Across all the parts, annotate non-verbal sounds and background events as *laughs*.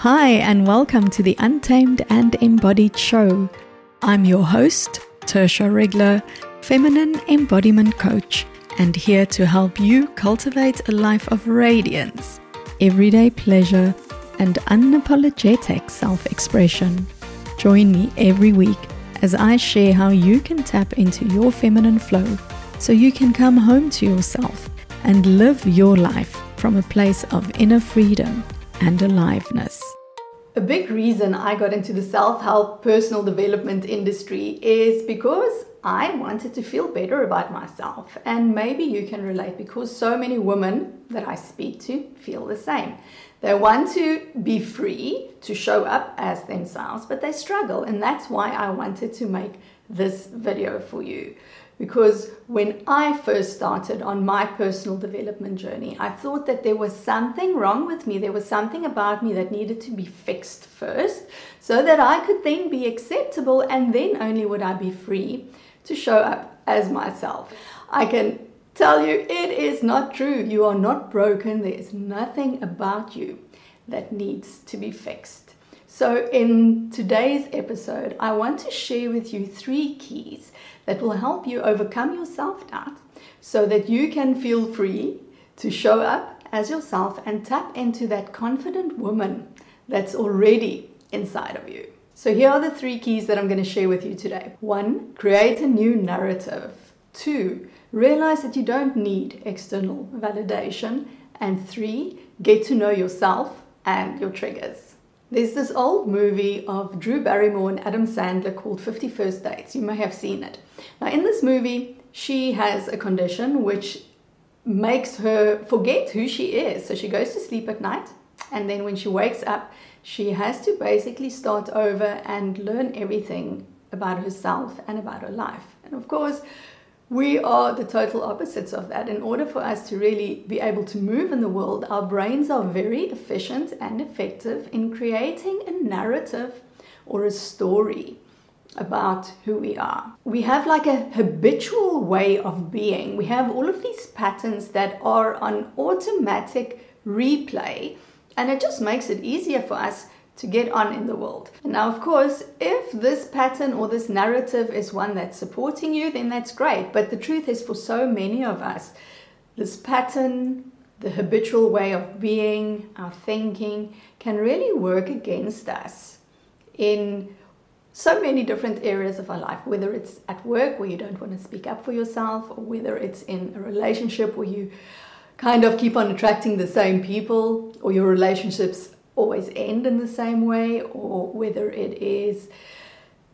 Hi, and welcome to the Untamed and Embodied Show. I'm your host, Tertia Regler, feminine embodiment coach, and here to help you cultivate a life of radiance, everyday pleasure, and unapologetic self expression. Join me every week as I share how you can tap into your feminine flow so you can come home to yourself and live your life from a place of inner freedom and aliveness. A big reason I got into the self help personal development industry is because I wanted to feel better about myself. And maybe you can relate because so many women that I speak to feel the same. They want to be free to show up as themselves, but they struggle. And that's why I wanted to make this video for you. Because when I first started on my personal development journey, I thought that there was something wrong with me. There was something about me that needed to be fixed first so that I could then be acceptable and then only would I be free to show up as myself. I can tell you it is not true. You are not broken. There is nothing about you that needs to be fixed. So, in today's episode, I want to share with you three keys that will help you overcome your self doubt so that you can feel free to show up as yourself and tap into that confident woman that's already inside of you. So, here are the three keys that I'm going to share with you today. One, create a new narrative. Two, realize that you don't need external validation. And three, get to know yourself and your triggers. There's this old movie of Drew Barrymore and Adam Sandler called 50 First Dates. You may have seen it. Now, in this movie, she has a condition which makes her forget who she is. So she goes to sleep at night, and then when she wakes up, she has to basically start over and learn everything about herself and about her life. And of course, we are the total opposites of that. In order for us to really be able to move in the world, our brains are very efficient and effective in creating a narrative or a story about who we are. We have like a habitual way of being. We have all of these patterns that are on automatic replay, and it just makes it easier for us to get on in the world. Now, of course, if this pattern or this narrative is one that's supporting you, then that's great. But the truth is, for so many of us, this pattern, the habitual way of being, our thinking, can really work against us in so many different areas of our life, whether it's at work where you don't want to speak up for yourself, or whether it's in a relationship where you kind of keep on attracting the same people, or your relationships always end in the same way, or whether it is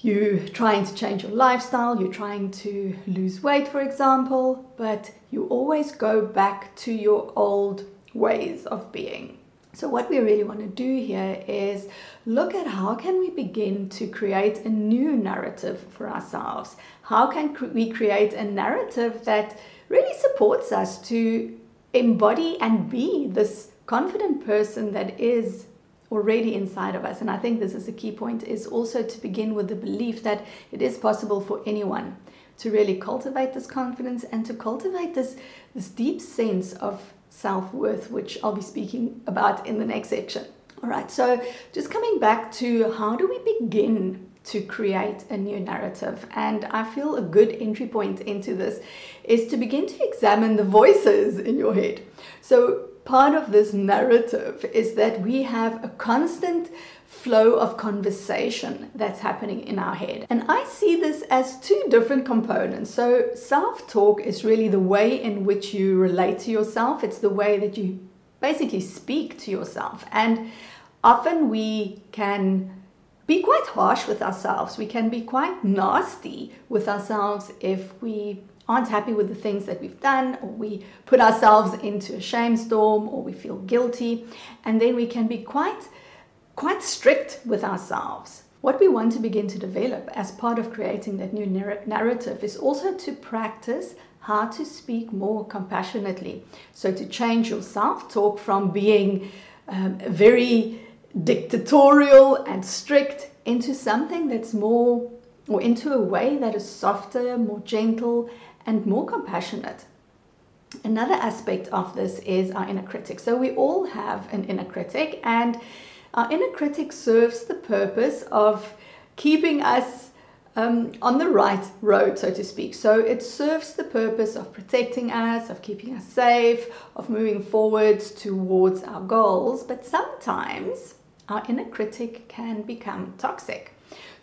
you trying to change your lifestyle, you're trying to lose weight, for example, but you always go back to your old ways of being. So what we really want to do here is look at how can we begin to create a new narrative for ourselves? How can we create a narrative that really supports us to embody and be this confident person that is already inside of us and i think this is a key point is also to begin with the belief that it is possible for anyone to really cultivate this confidence and to cultivate this this deep sense of self-worth which i'll be speaking about in the next section all right so just coming back to how do we begin to create a new narrative. And I feel a good entry point into this is to begin to examine the voices in your head. So, part of this narrative is that we have a constant flow of conversation that's happening in our head. And I see this as two different components. So, self talk is really the way in which you relate to yourself, it's the way that you basically speak to yourself. And often we can be quite harsh with ourselves. We can be quite nasty with ourselves if we aren't happy with the things that we've done, or we put ourselves into a shame storm, or we feel guilty, and then we can be quite, quite strict with ourselves. What we want to begin to develop as part of creating that new narrative is also to practice how to speak more compassionately. So, to change your self talk from being um, very dictatorial and strict into something that's more, or into a way that is softer, more gentle, and more compassionate. Another aspect of this is our inner critic. So we all have an inner critic, and Our inner critic serves the purpose of keeping us um, on the right road, so to speak. So it serves the purpose of protecting us, of keeping us safe, of moving forwards towards our goals. But sometimes our inner critic can become toxic.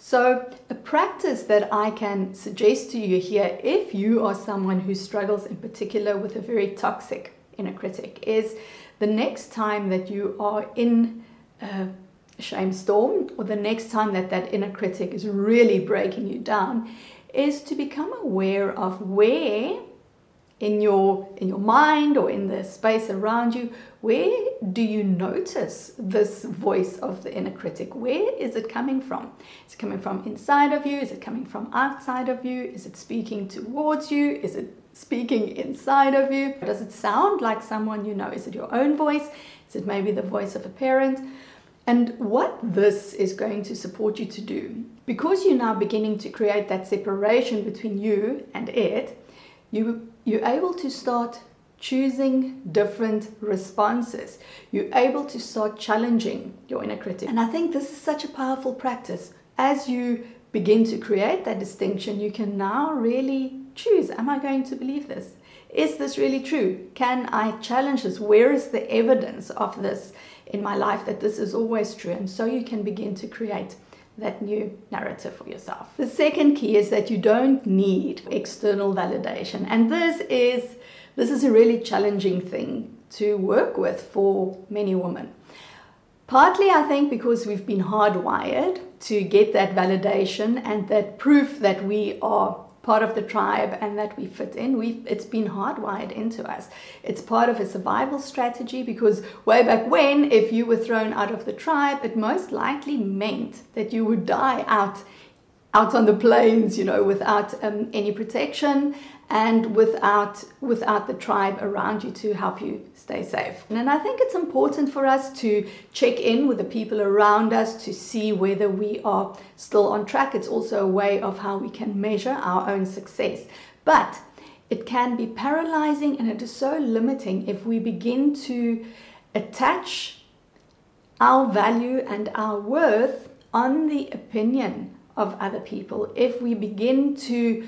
So, a practice that I can suggest to you here, if you are someone who struggles in particular with a very toxic inner critic, is the next time that you are in a shame storm, or the next time that that inner critic is really breaking you down, is to become aware of where in your in your mind or in the space around you where do you notice this voice of the inner critic? Where is it coming from? Is it coming from inside of you? Is it coming from outside of you? Is it speaking towards you? Is it speaking inside of you? Does it sound like someone you know? Is it your own voice? Is it maybe the voice of a parent? And what this is going to support you to do because you're now beginning to create that separation between you and it you you're able to start choosing different responses. You're able to start challenging your inner critic. And I think this is such a powerful practice. As you begin to create that distinction, you can now really choose Am I going to believe this? Is this really true? Can I challenge this? Where is the evidence of this in my life that this is always true? And so you can begin to create that new narrative for yourself. The second key is that you don't need external validation. And this is this is a really challenging thing to work with for many women. Partly, I think, because we've been hardwired to get that validation and that proof that we are part of the tribe and that we fit in. we it's been hardwired into us. It's part of a survival strategy because way back when, if you were thrown out of the tribe, it most likely meant that you would die out out on the plains, you know, without um, any protection and without without the tribe around you to help you stay safe. And I think it's important for us to check in with the people around us to see whether we are still on track. It's also a way of how we can measure our own success. But it can be paralyzing and it is so limiting if we begin to attach our value and our worth on the opinion of other people, if we begin to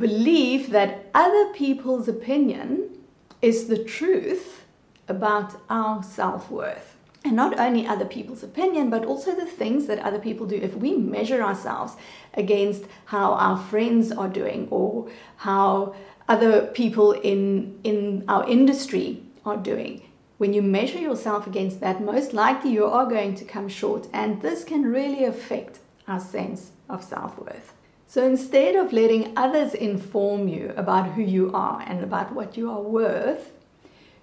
believe that other people's opinion is the truth about our self worth. And not only other people's opinion, but also the things that other people do. If we measure ourselves against how our friends are doing or how other people in, in our industry are doing, when you measure yourself against that, most likely you are going to come short. And this can really affect our sense of self worth. So instead of letting others inform you about who you are and about what you are worth,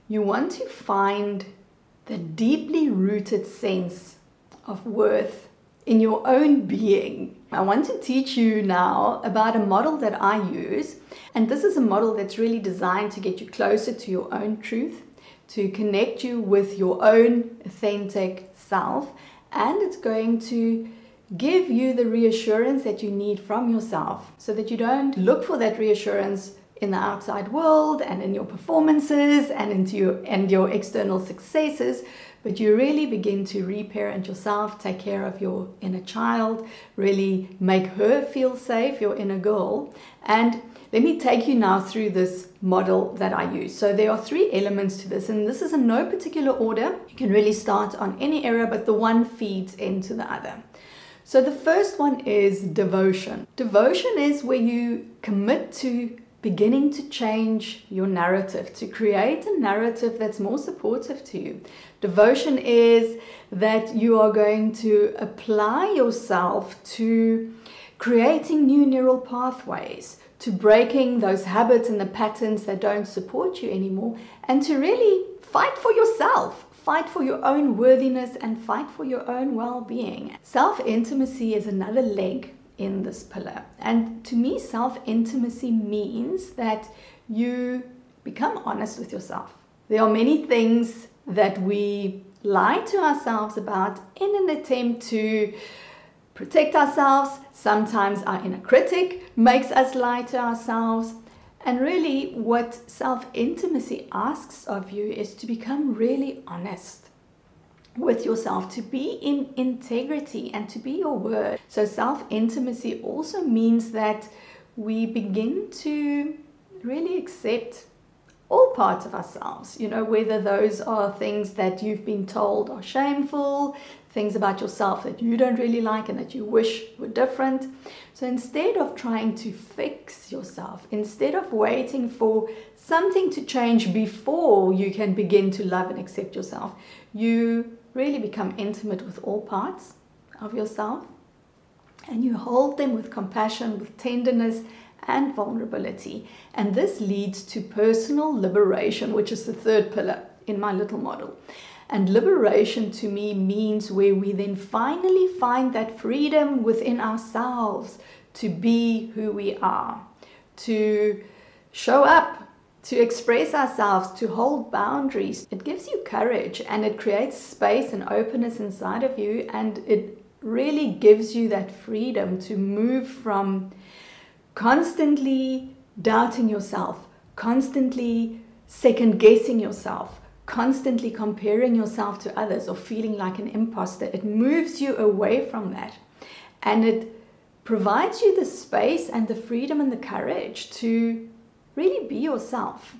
you want to find the deeply rooted sense of worth in your own being. I want to teach you now about a model that I use, and this is a model that's really designed to get you closer to your own truth, to connect you with your own authentic self, and it's going to give you the reassurance that you need from yourself so that you don't look for that reassurance in the outside world and in your performances and into your and your external successes but you really begin to reparent yourself take care of your inner child really make her feel safe your inner girl and let me take you now through this model that I use. So there are three elements to this, and this is in no particular order. You can really start on any area, but the one feeds into the other. So the first one is devotion. Devotion is where you commit to beginning to change your narrative, to create a narrative that's more supportive to you. Devotion is that you are going to apply yourself to creating new neural pathways, to breaking those habits and the patterns that don't support you anymore, and to really fight for yourself Fight for your own worthiness and fight for your own well being. Self intimacy is another leg in this pillar. And to me, self intimacy means that you become honest with yourself. There are many things that we lie to ourselves about in an attempt to protect ourselves. Sometimes our inner critic makes us lie to ourselves. And really, what self intimacy asks of you is to become really honest with yourself, to be in integrity and to be your word. So, self intimacy also means that we begin to really accept all parts of ourselves, you know, whether those are things that you've been told are shameful, things about yourself that you don't really like and that you wish were different. So instead of trying to fix yourself, instead of waiting for something to change before you can begin to love and accept yourself, you really become intimate with all parts of yourself and you hold them with compassion, with tenderness, and vulnerability. And this leads to personal liberation, which is the third pillar in my little model. And liberation to me means where we then finally find that freedom within ourselves to be who we are, to show up, to express ourselves, to hold boundaries. It gives you courage and it creates space and openness inside of you, and it really gives you that freedom to move from constantly doubting yourself, constantly second guessing yourself, constantly comparing yourself to others or feeling like an imposter. It moves you away from that and it provides you the space and the freedom and the courage to really be yourself.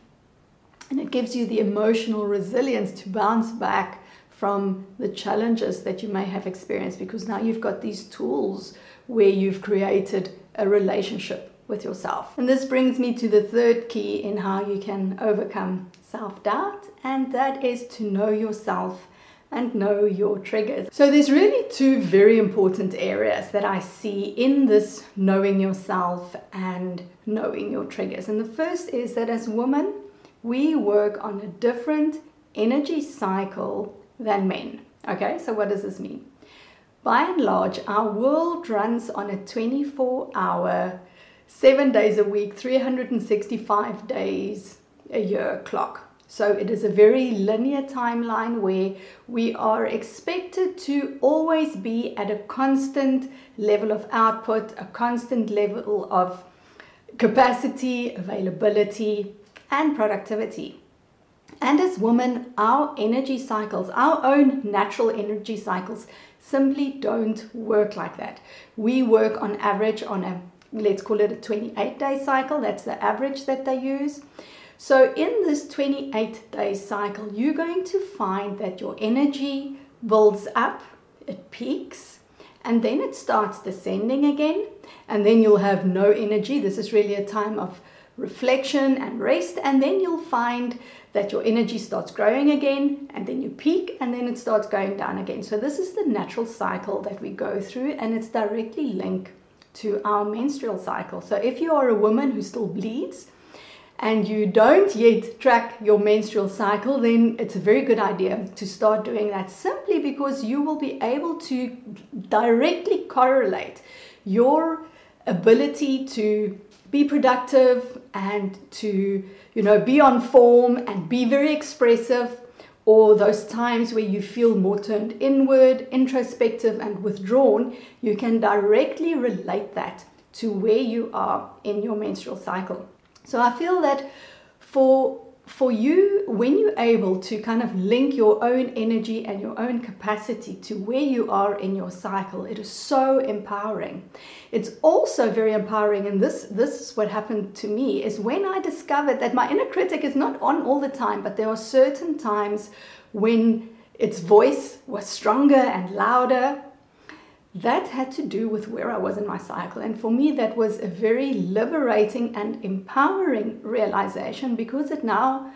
And it gives you the emotional resilience to bounce back from the challenges that you may have experienced because now you've got these tools where you've created a relationship with yourself. And this brings me to the third key in how you can overcome self doubt, and that is to know yourself and know your triggers. So, there's really two very important areas that I see in this knowing yourself and knowing your triggers. And the first is that as women, we work on a different energy cycle than men. Okay, so what does this mean? By and large, our world runs on a 24 hour, seven days a week, 365 days a year clock. So it is a very linear timeline where we are expected to always be at a constant level of output, a constant level of capacity, availability, and productivity. And as women, our energy cycles, our own natural energy cycles, simply don't work like that. We work on average on a, let's call it a 28 day cycle, that's the average that they use. So, in this 28 day cycle, you're going to find that your energy builds up, it peaks, and then it starts descending again, and then you'll have no energy. This is really a time of reflection and rest, and then you'll find that your energy starts growing again, and then you peak, and then it starts going down again. So, this is the natural cycle that we go through, and it's directly linked to our menstrual cycle. So, if you are a woman who still bleeds, and you don't yet track your menstrual cycle, then it's a very good idea to start doing that simply because you will be able to directly correlate your ability to be productive and to you know be on form and be very expressive or those times where you feel more turned inward introspective and withdrawn you can directly relate that to where you are in your menstrual cycle. So I feel that for for you, when you're able to kind of link your own energy and your own capacity to where you are in your cycle, it is so empowering. It's also very empowering, and this this is what happened to me is when I discovered that my inner critic is not on all the time, but there are certain times when its voice was stronger and louder that had to do with where I was in my cycle. And for me, that was a very liberating and empowering realization because it now,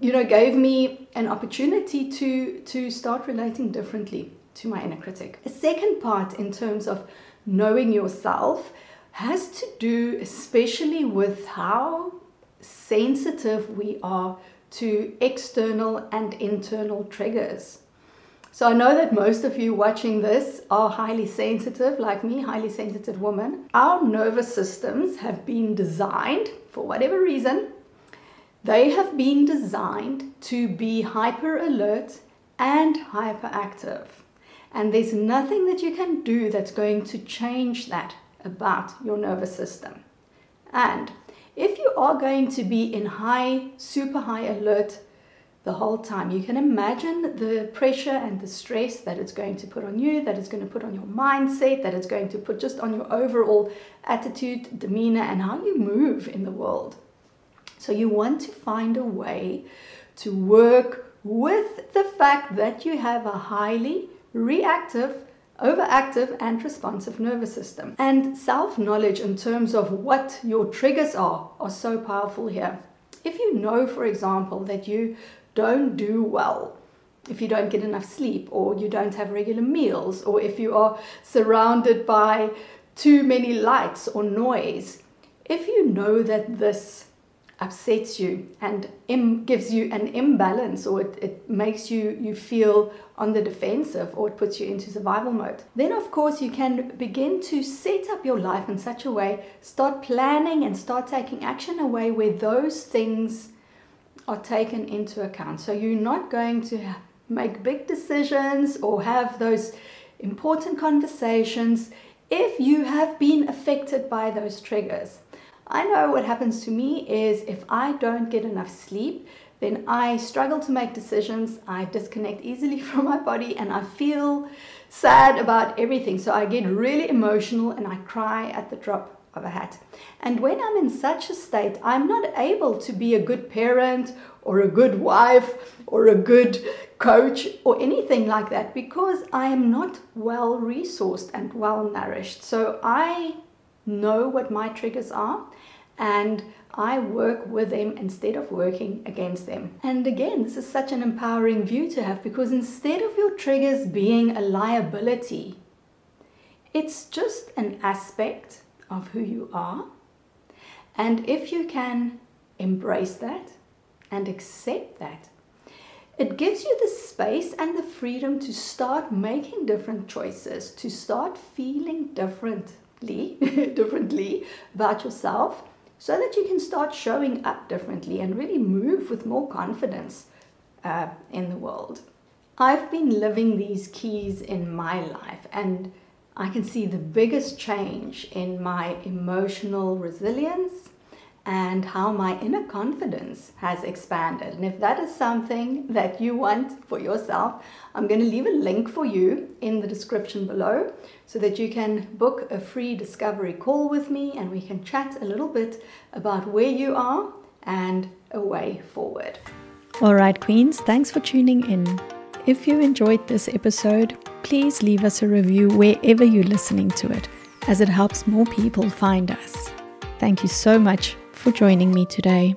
you know, gave me an opportunity to, to start relating differently to my inner critic. A second part in terms of knowing yourself has to do especially with how sensitive we are to external and internal triggers. So I know that most of you watching this are highly sensitive, like me, highly sensitive women. Our nervous systems have been designed, for whatever reason, they have been designed to be hyper alert and hyperactive. And there's nothing that you can do that's going to change that about your nervous system. And if you are going to be in high, super high alert the whole time. You can imagine the pressure and the stress that it's going to put on you, that it's going to put on your mindset, that it's going to put just on your overall attitude, demeanor, and how you move in the world. So you want to find a way to work with the fact that you have a highly reactive, overactive, and responsive nervous system. And self knowledge in terms of what your triggers are are so powerful here. If you know, for example, that you don't do well if you don't get enough sleep or you don't have regular meals or if you are surrounded by too many lights or noise. If you know that this upsets you and Im- gives you an imbalance or it, it makes you, you feel on the defensive or it puts you into survival mode, then of course you can begin to set up your life in such a way, start planning and start taking action away where those things are taken into account. So you're not going to make big decisions or have those important conversations if you have been affected by those triggers. I know what happens to me is if I don't get enough sleep, then I struggle to make decisions. I disconnect easily *laughs* from my body and I feel sad about everything. So I get really emotional and I cry at the drop of a hat. And when I'm in such a state, I'm not able to be a good parent or a good wife or a good coach or anything like that because I am not well resourced and well nourished. So I know what my triggers are and I work with them instead of working against them. And again, this is such an empowering view to have because instead of your triggers being a liability, it's just an aspect of who you are. And if you can embrace that and accept that, it gives you the space and the freedom to start making different choices, to start feeling differently, *laughs* differently about yourself, so that you can start showing up differently and really move with more confidence uh, in the world. I've been living these keys in my life and I can see the biggest change in my emotional resilience and how my inner confidence has expanded. And if that is something that you want for yourself, I'm going to leave a link for you in the description below so that you can book a free discovery call with me and we can chat a little bit about where you are and a way forward. All right, Queens, thanks for tuning in. If you enjoyed this episode, please leave us a review wherever you're listening to it, as it helps more people find us. Thank you so much for joining me today.